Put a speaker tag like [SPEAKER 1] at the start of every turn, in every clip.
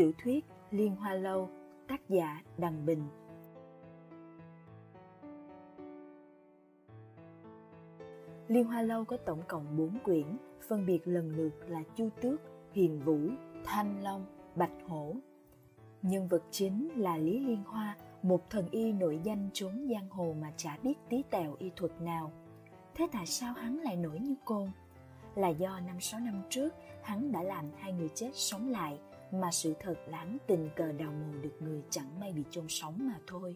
[SPEAKER 1] tiểu thuyết Liên Hoa Lâu, tác giả Đằng Bình. Liên Hoa Lâu có tổng cộng 4 quyển, phân biệt lần lượt là Chu Tước, Hiền Vũ, Thanh Long, Bạch Hổ. Nhân vật chính là Lý Liên Hoa, một thần y nổi danh trốn giang hồ mà chả biết tí tẹo y thuật nào. Thế tại sao hắn lại nổi như côn? Là do năm sáu năm trước hắn đã làm hai người chết sống lại mà sự thật lãng tình cờ đào mồ được người chẳng may bị chôn sống mà thôi.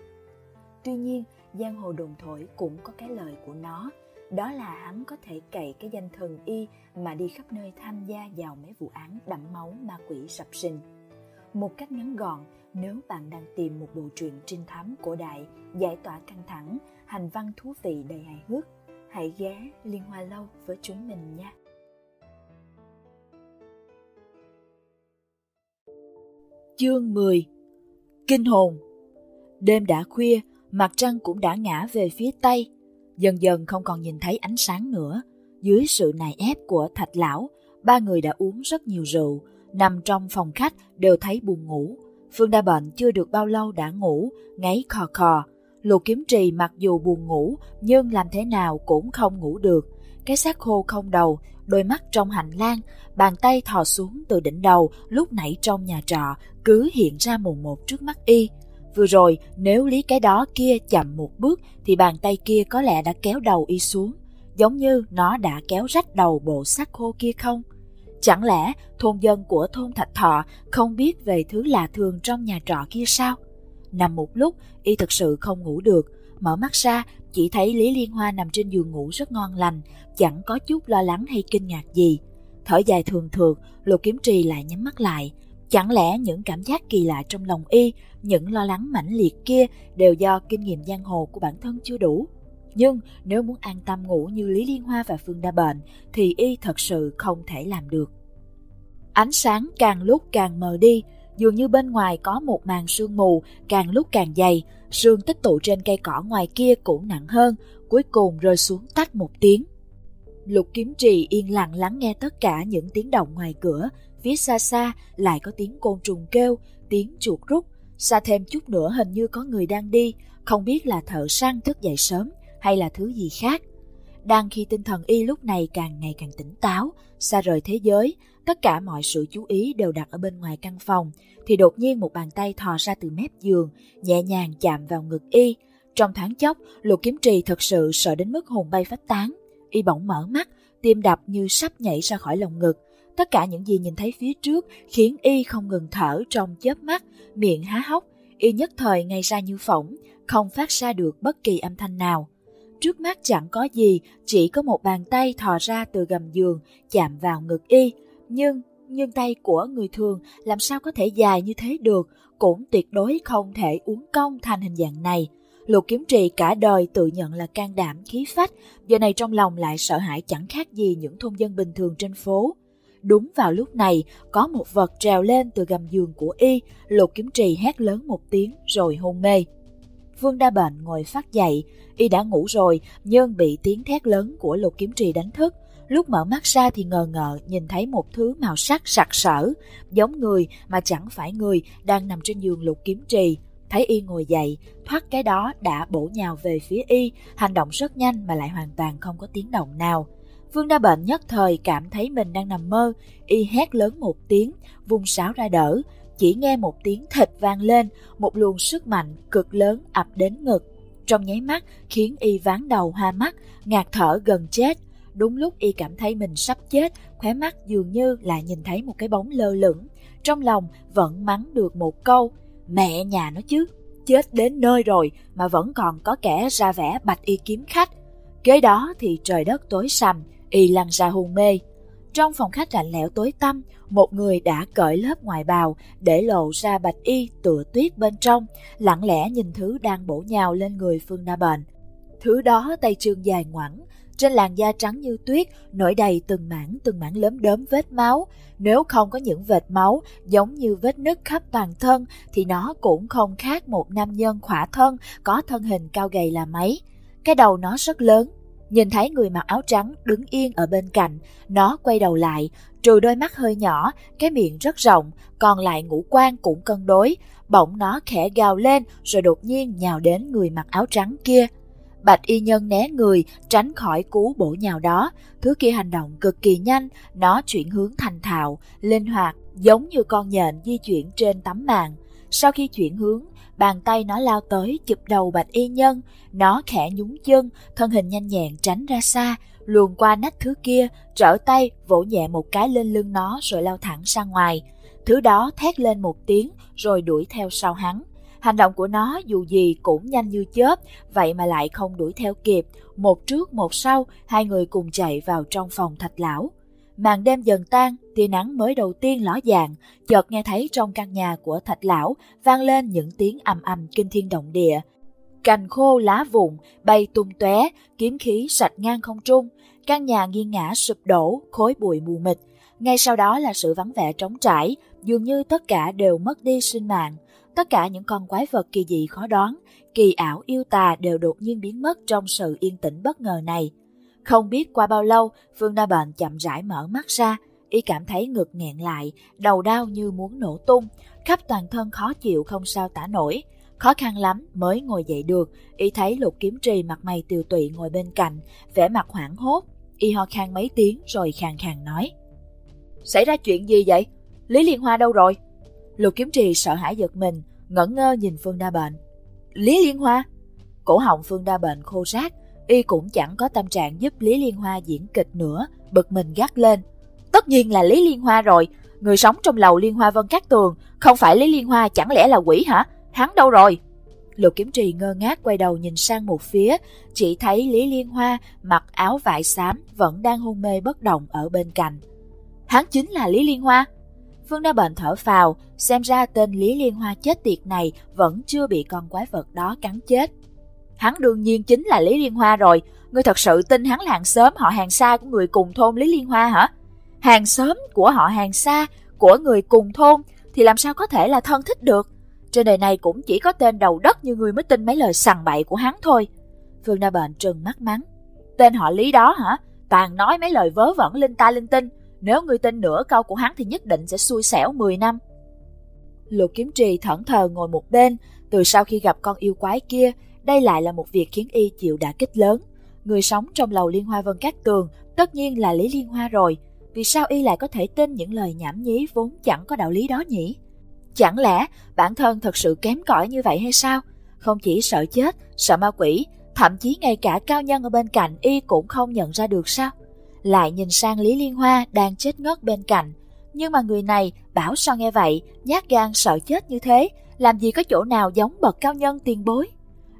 [SPEAKER 1] Tuy nhiên, giang hồ đồn thổi cũng có cái lời của nó, đó là hắn có thể cậy cái danh thần y mà đi khắp nơi tham gia vào mấy vụ án đẫm máu ma quỷ sập sinh. Một cách ngắn gọn, nếu bạn đang tìm một bộ truyện trinh thám cổ đại, giải tỏa căng thẳng, hành văn thú vị đầy hài hước, hãy ghé Liên Hoa Lâu với chúng mình nha.
[SPEAKER 2] Chương 10 Kinh hồn Đêm đã khuya, mặt trăng cũng đã ngã về phía tây, dần dần không còn nhìn thấy ánh sáng nữa. Dưới sự nài ép của thạch lão, ba người đã uống rất nhiều rượu, nằm trong phòng khách đều thấy buồn ngủ. Phương Đa Bệnh chưa được bao lâu đã ngủ, ngáy khò khò. Lục kiếm trì mặc dù buồn ngủ, nhưng làm thế nào cũng không ngủ được. Cái xác khô không đầu, đôi mắt trong hành lang, bàn tay thò xuống từ đỉnh đầu lúc nãy trong nhà trọ cứ hiện ra mù một trước mắt y. Vừa rồi, nếu lý cái đó kia chậm một bước thì bàn tay kia có lẽ đã kéo đầu y xuống, giống như nó đã kéo rách đầu bộ xác khô kia không? Chẳng lẽ thôn dân của thôn Thạch Thọ không biết về thứ lạ thường trong nhà trọ kia sao? Nằm một lúc, y thực sự không ngủ được, mở mắt ra chỉ thấy Lý Liên Hoa nằm trên giường ngủ rất ngon lành, chẳng có chút lo lắng hay kinh ngạc gì. Thở dài thường thường, Lục Kiếm Trì lại nhắm mắt lại. Chẳng lẽ những cảm giác kỳ lạ trong lòng y, những lo lắng mãnh liệt kia đều do kinh nghiệm giang hồ của bản thân chưa đủ? Nhưng nếu muốn an tâm ngủ như Lý Liên Hoa và Phương Đa Bệnh thì y thật sự không thể làm được. Ánh sáng càng lúc càng mờ đi, dường như bên ngoài có một màn sương mù càng lúc càng dày, sương tích tụ trên cây cỏ ngoài kia cũng nặng hơn, cuối cùng rơi xuống tách một tiếng. Lục kiếm trì yên lặng lắng nghe tất cả những tiếng động ngoài cửa, phía xa xa lại có tiếng côn trùng kêu, tiếng chuột rút, xa thêm chút nữa hình như có người đang đi, không biết là thợ săn thức dậy sớm hay là thứ gì khác. Đang khi tinh thần y lúc này càng ngày càng tỉnh táo, xa rời thế giới, tất cả mọi sự chú ý đều đặt ở bên ngoài căn phòng, thì đột nhiên một bàn tay thò ra từ mép giường, nhẹ nhàng chạm vào ngực y. Trong thoáng chốc, lục kiếm trì thật sự sợ đến mức hồn bay phách tán. Y bỗng mở mắt, tim đập như sắp nhảy ra khỏi lồng ngực. Tất cả những gì nhìn thấy phía trước khiến y không ngừng thở trong chớp mắt, miệng há hốc. Y nhất thời ngay ra như phỏng, không phát ra được bất kỳ âm thanh nào. Trước mắt chẳng có gì, chỉ có một bàn tay thò ra từ gầm giường, chạm vào ngực y. Nhưng, nhưng tay của người thường làm sao có thể dài như thế được, cũng tuyệt đối không thể uống cong thành hình dạng này. Lục kiếm trì cả đời tự nhận là can đảm khí phách, giờ này trong lòng lại sợ hãi chẳng khác gì những thôn dân bình thường trên phố. Đúng vào lúc này, có một vật trèo lên từ gầm giường của y, lục kiếm trì hét lớn một tiếng rồi hôn mê. Vương Đa Bệnh ngồi phát dậy, y đã ngủ rồi nhưng bị tiếng thét lớn của lục kiếm trì đánh thức. Lúc mở mắt ra thì ngờ ngợ nhìn thấy một thứ màu sắc sặc sỡ, giống người mà chẳng phải người đang nằm trên giường lục kiếm trì. Thấy y ngồi dậy, thoát cái đó đã bổ nhào về phía y, hành động rất nhanh mà lại hoàn toàn không có tiếng động nào. Vương Đa Bệnh nhất thời cảm thấy mình đang nằm mơ, y hét lớn một tiếng, vung sáo ra đỡ, chỉ nghe một tiếng thịt vang lên, một luồng sức mạnh cực lớn ập đến ngực. Trong nháy mắt khiến y ván đầu hoa mắt, ngạt thở gần chết. Đúng lúc y cảm thấy mình sắp chết, khóe mắt dường như lại nhìn thấy một cái bóng lơ lửng. Trong lòng vẫn mắng được một câu, mẹ nhà nó chứ, chết đến nơi rồi mà vẫn còn có kẻ ra vẻ bạch y kiếm khách. Kế đó thì trời đất tối sầm, y lăn ra hôn mê. Trong phòng khách lạnh lẽo tối tăm, một người đã cởi lớp ngoài bào để lộ ra bạch y tựa tuyết bên trong, lặng lẽ nhìn thứ đang bổ nhào lên người Phương Na Bệnh. Thứ đó tay trường dài ngoẳng, trên làn da trắng như tuyết nổi đầy từng mảng từng mảng lớn đốm vết máu. Nếu không có những vệt máu giống như vết nứt khắp toàn thân thì nó cũng không khác một nam nhân khỏa thân có thân hình cao gầy là mấy. Cái đầu nó rất lớn, Nhìn thấy người mặc áo trắng đứng yên ở bên cạnh, nó quay đầu lại, trừ đôi mắt hơi nhỏ, cái miệng rất rộng, còn lại ngũ quan cũng cân đối. Bỗng nó khẽ gào lên rồi đột nhiên nhào đến người mặc áo trắng kia. Bạch y nhân né người, tránh khỏi cú bổ nhào đó. Thứ kia hành động cực kỳ nhanh, nó chuyển hướng thành thạo, linh hoạt, giống như con nhện di chuyển trên tấm màn. Sau khi chuyển hướng, bàn tay nó lao tới chụp đầu bạch y nhân, nó khẽ nhún chân, thân hình nhanh nhẹn tránh ra xa, luồn qua nách thứ kia, trở tay vỗ nhẹ một cái lên lưng nó rồi lao thẳng ra ngoài. Thứ đó thét lên một tiếng rồi đuổi theo sau hắn. Hành động của nó dù gì cũng nhanh như chớp, vậy mà lại không đuổi theo kịp. Một trước một sau, hai người cùng chạy vào trong phòng thạch lão. Màn đêm dần tan, tia nắng mới đầu tiên ló dạng, chợt nghe thấy trong căn nhà của thạch lão vang lên những tiếng ầm ầm kinh thiên động địa. Cành khô lá vụn bay tung tóe, kiếm khí sạch ngang không trung, căn nhà nghiêng ngã sụp đổ, khối bụi mù mịt. Ngay sau đó là sự vắng vẻ trống trải, dường như tất cả đều mất đi sinh mạng. Tất cả những con quái vật kỳ dị khó đoán, kỳ ảo yêu tà đều đột nhiên biến mất trong sự yên tĩnh bất ngờ này. Không biết qua bao lâu, Phương Đa Bệnh chậm rãi mở mắt ra, y cảm thấy ngực nghẹn lại, đầu đau như muốn nổ tung, khắp toàn thân khó chịu không sao tả nổi. Khó khăn lắm mới ngồi dậy được, y thấy lục kiếm trì mặt mày tiều tụy ngồi bên cạnh, vẻ mặt hoảng hốt. Y ho khan mấy tiếng rồi khàn khàn nói. Xảy ra chuyện gì vậy? Lý Liên Hoa đâu rồi? Lục kiếm trì sợ hãi giật mình, ngẩn ngơ nhìn Phương Đa Bệnh. Lý Liên Hoa? Cổ họng Phương Đa Bệnh khô rác, y cũng chẳng có tâm trạng giúp Lý Liên Hoa diễn kịch nữa, bực mình gắt lên. Tất nhiên là Lý Liên Hoa rồi, người sống trong lầu Liên Hoa Vân Cát Tường, không phải Lý Liên Hoa chẳng lẽ là quỷ hả? Hắn đâu rồi? Lục Kiếm Trì ngơ ngác quay đầu nhìn sang một phía, chỉ thấy Lý Liên Hoa mặc áo vải xám vẫn đang hôn mê bất động ở bên cạnh. Hắn chính là Lý Liên Hoa. Phương Đa Bệnh thở phào, xem ra tên Lý Liên Hoa chết tiệt này vẫn chưa bị con quái vật đó cắn chết. Hắn đương nhiên chính là Lý Liên Hoa rồi, ngươi thật sự tin hắn là hàng xóm họ hàng xa của người cùng thôn Lý Liên Hoa hả? Hàng xóm của họ hàng xa, của người cùng thôn thì làm sao có thể là thân thích được? Trên đời này cũng chỉ có tên đầu đất như người mới tin mấy lời sằng bậy của hắn thôi. Phương na Bệnh trừng mắt mắng. Tên họ Lý đó hả? Toàn nói mấy lời vớ vẩn linh ta linh tinh. Nếu ngươi tin nửa câu của hắn thì nhất định sẽ xui xẻo 10 năm. Lục kiếm trì thẫn thờ ngồi một bên. Từ sau khi gặp con yêu quái kia, đây lại là một việc khiến y chịu đả kích lớn. Người sống trong lầu Liên Hoa Vân Cát Tường tất nhiên là Lý Liên Hoa rồi. Vì sao y lại có thể tin những lời nhảm nhí vốn chẳng có đạo lý đó nhỉ? Chẳng lẽ bản thân thật sự kém cỏi như vậy hay sao? Không chỉ sợ chết, sợ ma quỷ, thậm chí ngay cả cao nhân ở bên cạnh y cũng không nhận ra được sao? Lại nhìn sang Lý Liên Hoa đang chết ngất bên cạnh. Nhưng mà người này bảo sao nghe vậy, nhát gan sợ chết như thế, làm gì có chỗ nào giống bậc cao nhân tiền bối?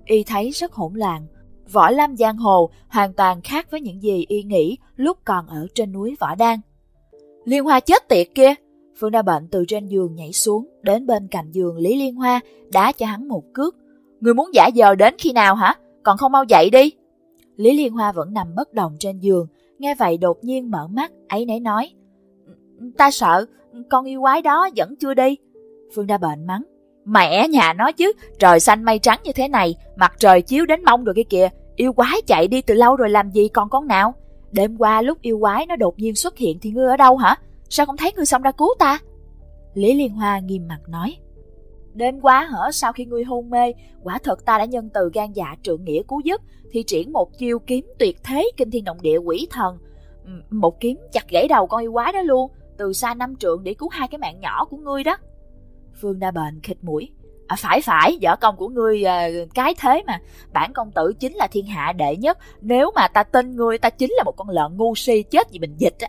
[SPEAKER 2] Y thấy rất hỗn loạn. Võ Lâm Giang Hồ hoàn toàn khác với những gì y nghĩ lúc còn ở trên núi Võ Đan. Liên Hoa chết tiệt kia! Phương Đa Bệnh từ trên giường nhảy xuống, đến bên cạnh giường Lý Liên Hoa, đá cho hắn một cước. Người muốn giả giờ đến khi nào hả? Còn không mau dậy đi. Lý Liên Hoa vẫn nằm bất động trên giường, nghe vậy đột nhiên mở mắt, ấy nấy nói. Ta sợ, con yêu quái đó vẫn chưa đi. Phương Đa Bệnh mắng. Mẹ nhà nó chứ, trời xanh mây trắng như thế này, mặt trời chiếu đến mông rồi kia kìa, yêu quái chạy đi từ lâu rồi làm gì còn con nào? Đêm qua lúc yêu quái nó đột nhiên xuất hiện thì ngươi ở đâu hả? Sao không thấy ngươi xong ra cứu ta? Lý Liên Hoa nghiêm mặt nói. Đêm qua hở sau khi ngươi hôn mê, quả thật ta đã nhân từ gan dạ trượng nghĩa cứu giúp, thì triển một chiêu kiếm tuyệt thế kinh thiên động địa quỷ thần. Một kiếm chặt gãy đầu con yêu quái đó luôn, từ xa năm trượng để cứu hai cái mạng nhỏ của ngươi đó. Phương Đa Bền khịt mũi. À, phải phải, võ công của ngươi à, cái thế mà. Bản công tử chính là thiên hạ đệ nhất. Nếu mà ta tin ngươi, ta chính là một con lợn ngu si chết vì mình dịch á.